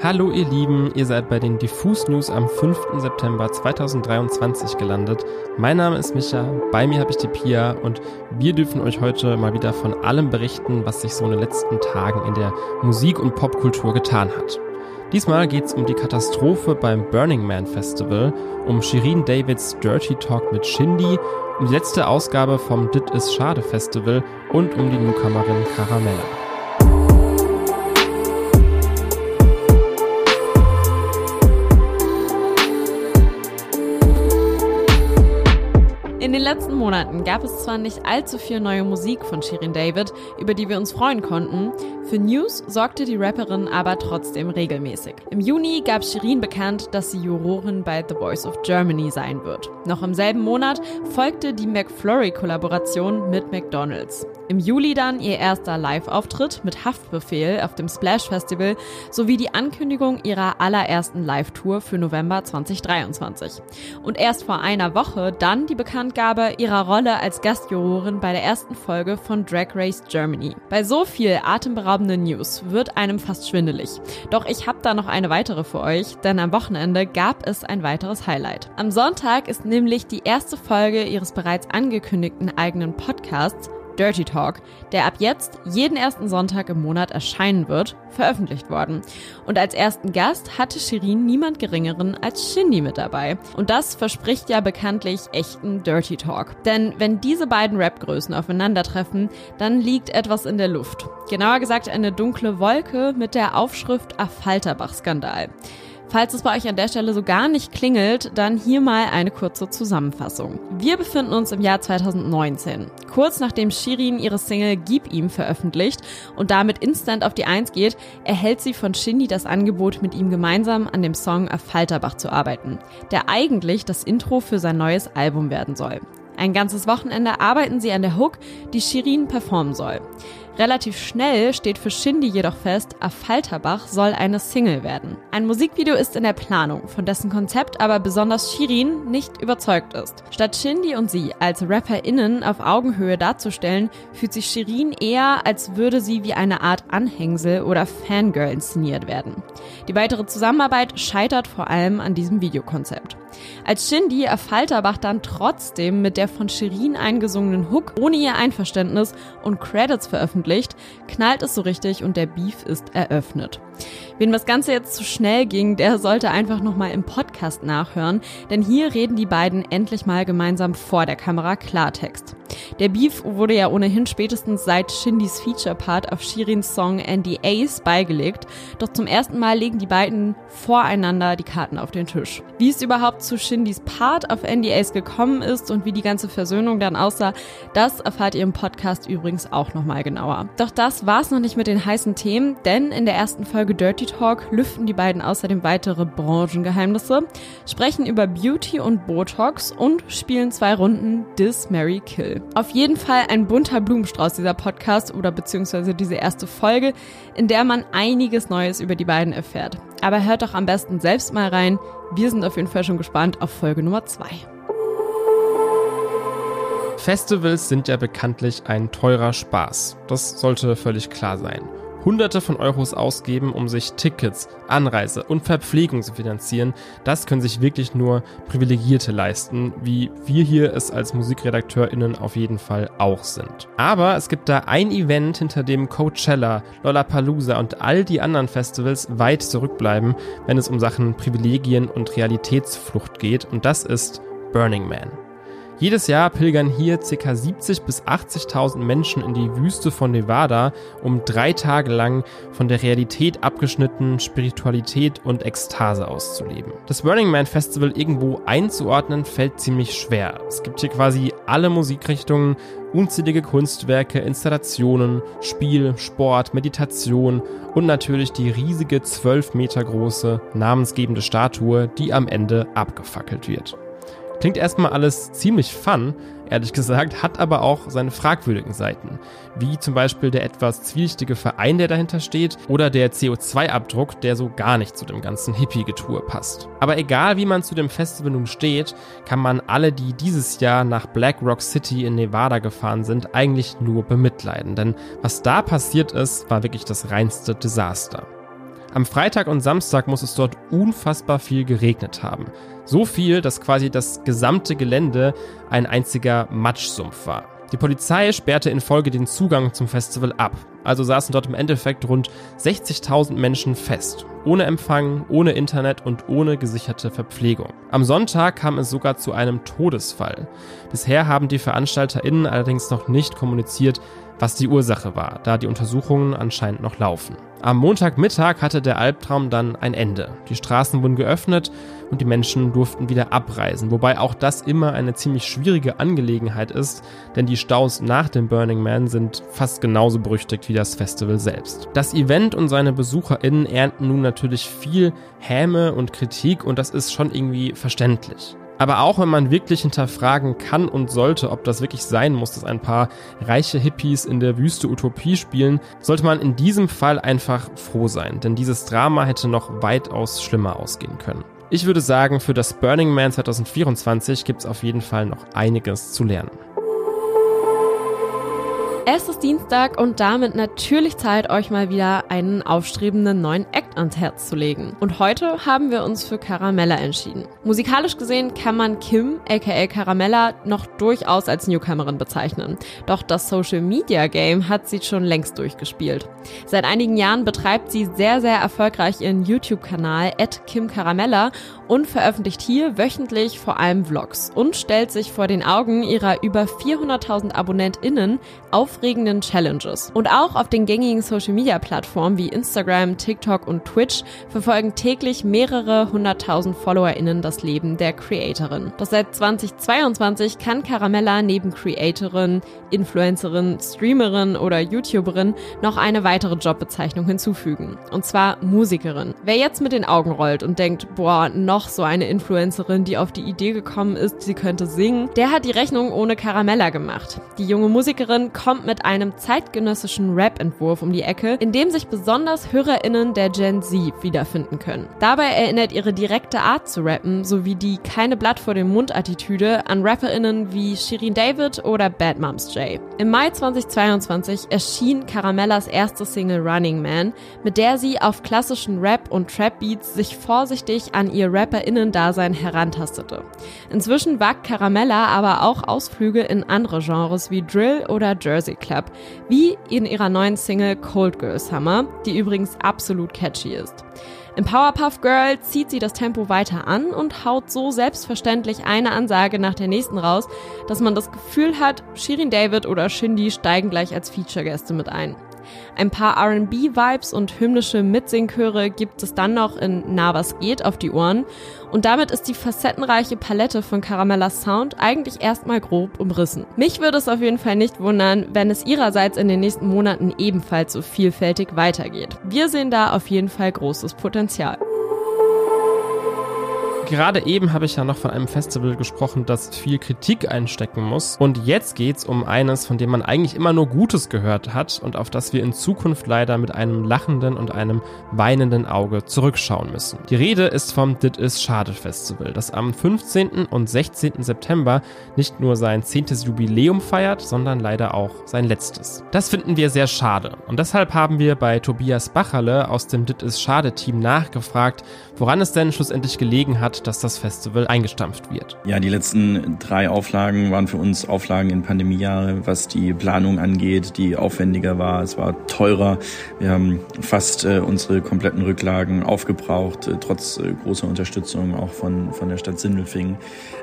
Hallo ihr Lieben, ihr seid bei den Diffus News am 5. September 2023 gelandet. Mein Name ist Micha, bei mir habe ich die Pia und wir dürfen euch heute mal wieder von allem berichten, was sich so in den letzten Tagen in der Musik- und Popkultur getan hat. Diesmal geht es um die Katastrophe beim Burning Man Festival, um Shirin Davids Dirty Talk mit Shindy, um die letzte Ausgabe vom Dit is Schade Festival und um die Newcomerin Caramella. Monaten gab es zwar nicht allzu viel neue Musik von Shirin David, über die wir uns freuen konnten, für News sorgte die Rapperin aber trotzdem regelmäßig. Im Juni gab Shirin bekannt, dass sie Jurorin bei The Voice of Germany sein wird. Noch im selben Monat folgte die McFlurry-Kollaboration mit McDonald's. Im Juli dann ihr erster Live-Auftritt mit Haftbefehl auf dem Splash Festival sowie die Ankündigung ihrer allerersten Live-Tour für November 2023. Und erst vor einer Woche dann die Bekanntgabe ihrer Rolle als Gastjurorin bei der ersten Folge von Drag Race Germany. Bei so viel atemberaubenden atemberaubende News wird einem fast schwindelig. Doch ich habe da noch eine weitere für euch, denn am Wochenende gab es ein weiteres Highlight. Am Sonntag ist nämlich die erste Folge ihres bereits angekündigten eigenen Podcasts Dirty Talk, der ab jetzt jeden ersten Sonntag im Monat erscheinen wird, veröffentlicht worden. Und als ersten Gast hatte Shirin niemand geringeren als Shindy mit dabei. Und das verspricht ja bekanntlich echten Dirty Talk. Denn wenn diese beiden Rap-Größen aufeinandertreffen, dann liegt etwas in der Luft. Genauer gesagt eine dunkle Wolke mit der Aufschrift Affalterbach-Skandal. Falls es bei euch an der Stelle so gar nicht klingelt, dann hier mal eine kurze Zusammenfassung. Wir befinden uns im Jahr 2019. Kurz nachdem Shirin ihre Single Gib ihm veröffentlicht und damit instant auf die Eins geht, erhält sie von Shindy das Angebot, mit ihm gemeinsam an dem Song Auf Falterbach zu arbeiten, der eigentlich das Intro für sein neues Album werden soll. Ein ganzes Wochenende arbeiten sie an der Hook, die Shirin performen soll. Relativ schnell steht für Shindy jedoch fest, Affalterbach soll eine Single werden. Ein Musikvideo ist in der Planung, von dessen Konzept aber besonders Shirin nicht überzeugt ist. Statt Shindy und sie als RapperInnen auf Augenhöhe darzustellen, fühlt sich Shirin eher, als würde sie wie eine Art Anhängsel oder Fangirl inszeniert werden. Die weitere Zusammenarbeit scheitert vor allem an diesem Videokonzept. Als Shindy Affalterbach dann trotzdem mit der von Shirin eingesungenen Hook ohne ihr Einverständnis und Credits veröffentlicht, knallt es so richtig und der Beef ist eröffnet. Wem das Ganze jetzt zu schnell ging, der sollte einfach nochmal im Podcast nachhören, denn hier reden die beiden endlich mal gemeinsam vor der Kamera Klartext. Der Beef wurde ja ohnehin spätestens seit Shindys Feature-Part auf Shirins Song NDAs beigelegt, doch zum ersten Mal legen die beiden voreinander die Karten auf den Tisch. Wie es überhaupt zu Shindys Part auf NDAs gekommen ist und wie die ganze Versöhnung dann aussah, das erfahrt ihr im Podcast übrigens auch nochmal genauer. Doch das war's noch nicht mit den heißen Themen, denn in der ersten Folge Dirty Talk lüften die beiden außerdem weitere Branchengeheimnisse, sprechen über Beauty und Botox und spielen zwei Runden Dis Mary Kill. Auf jeden Fall ein bunter Blumenstrauß dieser Podcast oder beziehungsweise diese erste Folge, in der man einiges Neues über die beiden erfährt. Aber hört doch am besten selbst mal rein. Wir sind auf jeden Fall schon gespannt auf Folge Nummer 2. Festivals sind ja bekanntlich ein teurer Spaß. Das sollte völlig klar sein. Hunderte von Euros ausgeben, um sich Tickets, Anreise und Verpflegung zu finanzieren, das können sich wirklich nur Privilegierte leisten, wie wir hier es als MusikredakteurInnen auf jeden Fall auch sind. Aber es gibt da ein Event, hinter dem Coachella, Lollapalooza und all die anderen Festivals weit zurückbleiben, wenn es um Sachen Privilegien und Realitätsflucht geht, und das ist Burning Man. Jedes Jahr pilgern hier ca. 70 bis 80.000 Menschen in die Wüste von Nevada, um drei Tage lang von der Realität abgeschnitten Spiritualität und Ekstase auszuleben. Das Burning Man Festival irgendwo einzuordnen fällt ziemlich schwer. Es gibt hier quasi alle Musikrichtungen, unzählige Kunstwerke, Installationen, Spiel, Sport, Meditation und natürlich die riesige 12 Meter große namensgebende Statue, die am Ende abgefackelt wird. Klingt erstmal alles ziemlich fun, ehrlich gesagt, hat aber auch seine fragwürdigen Seiten, wie zum Beispiel der etwas zwielichtige Verein, der dahinter steht, oder der CO2-Abdruck, der so gar nicht zu dem ganzen Hippie-Getue passt. Aber egal wie man zu dem Festival nun steht, kann man alle, die dieses Jahr nach Black Rock City in Nevada gefahren sind, eigentlich nur bemitleiden, denn was da passiert ist, war wirklich das reinste Desaster. Am Freitag und Samstag muss es dort unfassbar viel geregnet haben. So viel, dass quasi das gesamte Gelände ein einziger Matschsumpf war. Die Polizei sperrte in Folge den Zugang zum Festival ab. Also saßen dort im Endeffekt rund 60.000 Menschen fest. Ohne Empfang, ohne Internet und ohne gesicherte Verpflegung. Am Sonntag kam es sogar zu einem Todesfall. Bisher haben die VeranstalterInnen allerdings noch nicht kommuniziert, was die Ursache war, da die Untersuchungen anscheinend noch laufen. Am Montagmittag hatte der Albtraum dann ein Ende. Die Straßen wurden geöffnet und die Menschen durften wieder abreisen, wobei auch das immer eine ziemlich schwierige Angelegenheit ist, denn die Staus nach dem Burning Man sind fast genauso berüchtigt wie das Festival selbst. Das Event und seine BesucherInnen ernten nun natürlich viel Häme und Kritik und das ist schon irgendwie verständlich. Aber auch wenn man wirklich hinterfragen kann und sollte, ob das wirklich sein muss, dass ein paar reiche Hippies in der Wüste Utopie spielen, sollte man in diesem Fall einfach froh sein, denn dieses Drama hätte noch weitaus schlimmer ausgehen können. Ich würde sagen, für das Burning Man 2024 gibt es auf jeden Fall noch einiges zu lernen. Es ist Dienstag und damit natürlich Zeit, euch mal wieder einen aufstrebenden neuen Act ans Herz zu legen. Und heute haben wir uns für Caramella entschieden. Musikalisch gesehen kann man Kim, aka Caramella, noch durchaus als Newcomerin bezeichnen. Doch das Social Media Game hat sie schon längst durchgespielt. Seit einigen Jahren betreibt sie sehr, sehr erfolgreich ihren YouTube-Kanal at Kim Caramella und veröffentlicht hier wöchentlich vor allem Vlogs und stellt sich vor den Augen ihrer über 400.000 AbonnentInnen aufregenden Challenges. Und auch auf den gängigen Social Media Plattformen wie Instagram, TikTok und Twitch verfolgen täglich mehrere hunderttausend FollowerInnen das Leben der Creatorin. Doch seit 2022 kann Caramella neben Creatorin, Influencerin, Streamerin oder YouTuberin noch eine weitere Jobbezeichnung hinzufügen. Und zwar Musikerin. Wer jetzt mit den Augen rollt und denkt, boah, noch so eine Influencerin, die auf die Idee gekommen ist, sie könnte singen, der hat die Rechnung ohne Caramella gemacht. Die junge Musikerin kommt mit einem zeitgenössischen Rap-Entwurf um die Ecke, in dem sich besonders HörerInnen der Gen Z wiederfinden können. Dabei erinnert ihre direkte Art zu rappen sowie die keine Blatt vor dem Mund-Attitüde an RapperInnen wie Shirin David oder Bad Moms J. Im Mai 2022 erschien Caramellas erste Single Running Man, mit der sie auf klassischen Rap- und Trap-Beats sich vorsichtig an ihr RapperInnen-Dasein herantastete. Inzwischen wagt Caramella aber auch Ausflüge in andere Genres wie Drill oder Jersey Club, wie in ihrer neuen Single Cold Girl Summer, die übrigens absolut catchy ist. Im Powerpuff Girl zieht sie das Tempo weiter an und haut so selbstverständlich eine Ansage nach der nächsten raus, dass man das Gefühl hat, Shirin David oder Shindy steigen gleich als Feature-Gäste mit ein. Ein paar RB-Vibes und hymnische Mitsingchöre gibt es dann noch in Na was geht auf die Ohren. Und damit ist die facettenreiche Palette von Caramellas Sound eigentlich erstmal grob umrissen. Mich würde es auf jeden Fall nicht wundern, wenn es ihrerseits in den nächsten Monaten ebenfalls so vielfältig weitergeht. Wir sehen da auf jeden Fall großes Potenzial. Gerade eben habe ich ja noch von einem Festival gesprochen, das viel Kritik einstecken muss. Und jetzt geht's um eines, von dem man eigentlich immer nur Gutes gehört hat und auf das wir in Zukunft leider mit einem lachenden und einem weinenden Auge zurückschauen müssen. Die Rede ist vom Dit Is Schade Festival, das am 15. und 16. September nicht nur sein 10. Jubiläum feiert, sondern leider auch sein letztes. Das finden wir sehr schade. Und deshalb haben wir bei Tobias Bacherle aus dem Dit Is Schade Team nachgefragt, woran es denn schlussendlich gelegen hat, dass das Festival eingestampft wird. Ja, die letzten drei Auflagen waren für uns Auflagen in Pandemiejahre, was die Planung angeht, die aufwendiger war. Es war teurer. Wir haben fast äh, unsere kompletten Rücklagen aufgebraucht, äh, trotz äh, großer Unterstützung auch von, von der Stadt Sindelfingen.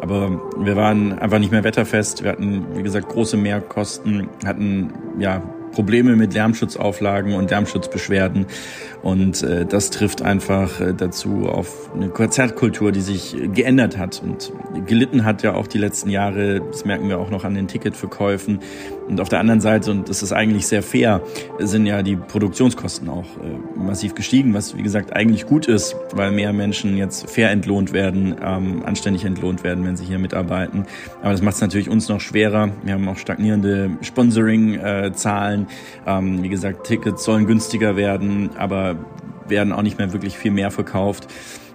Aber wir waren einfach nicht mehr wetterfest. Wir hatten, wie gesagt, große Mehrkosten, hatten ja Probleme mit Lärmschutzauflagen und Lärmschutzbeschwerden. Und äh, das trifft einfach äh, dazu auf eine Konzertkultur, die sich geändert hat und gelitten hat ja auch die letzten Jahre. Das merken wir auch noch an den Ticketverkäufen. Und auf der anderen Seite, und das ist eigentlich sehr fair, sind ja die Produktionskosten auch äh, massiv gestiegen, was wie gesagt eigentlich gut ist, weil mehr Menschen jetzt fair entlohnt werden, ähm, anständig entlohnt werden, wenn sie hier mitarbeiten. Aber das macht es natürlich uns noch schwerer. Wir haben auch stagnierende Sponsoring-Zahlen. Ähm, wie gesagt, Tickets sollen günstiger werden, aber werden auch nicht mehr wirklich viel mehr verkauft.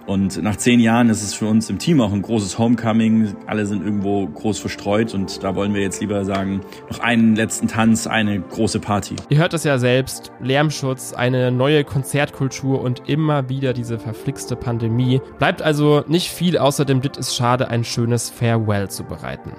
Und nach zehn Jahren ist es für uns im Team auch ein großes Homecoming. Alle sind irgendwo groß verstreut und da wollen wir jetzt lieber sagen, noch einen letzten Tanz, eine große Party. Ihr hört es ja selbst, Lärmschutz, eine neue Konzertkultur und immer wieder diese verflixte Pandemie. Bleibt also nicht viel außer dem Dit ist schade, ein schönes Farewell zu bereiten.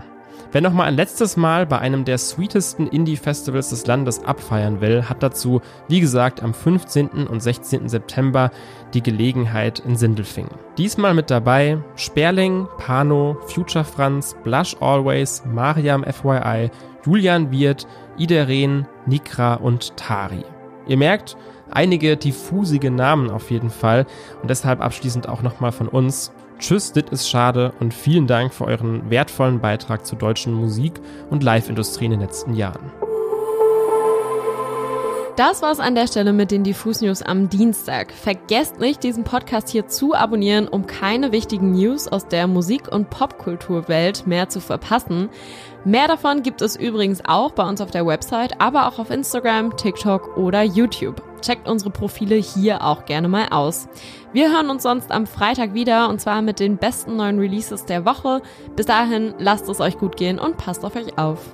Wer noch mal ein letztes Mal bei einem der sweetesten Indie-Festivals des Landes abfeiern will, hat dazu, wie gesagt, am 15. und 16. September die Gelegenheit in Sindelfingen. Diesmal mit dabei Sperling, Pano, Future Franz, Blush Always, Mariam FYI, Julian Wirth, Ideren, Nikra und Tari. Ihr merkt, einige diffusige Namen auf jeden Fall und deshalb abschließend auch nochmal von uns. Tschüss, dit ist schade und vielen Dank für euren wertvollen Beitrag zur deutschen Musik- und Live-Industrie in den letzten Jahren. Das war's an der Stelle mit den Diffus News am Dienstag. Vergesst nicht, diesen Podcast hier zu abonnieren, um keine wichtigen News aus der Musik- und Popkulturwelt mehr zu verpassen. Mehr davon gibt es übrigens auch bei uns auf der Website, aber auch auf Instagram, TikTok oder YouTube. Checkt unsere Profile hier auch gerne mal aus. Wir hören uns sonst am Freitag wieder und zwar mit den besten neuen Releases der Woche. Bis dahin, lasst es euch gut gehen und passt auf euch auf.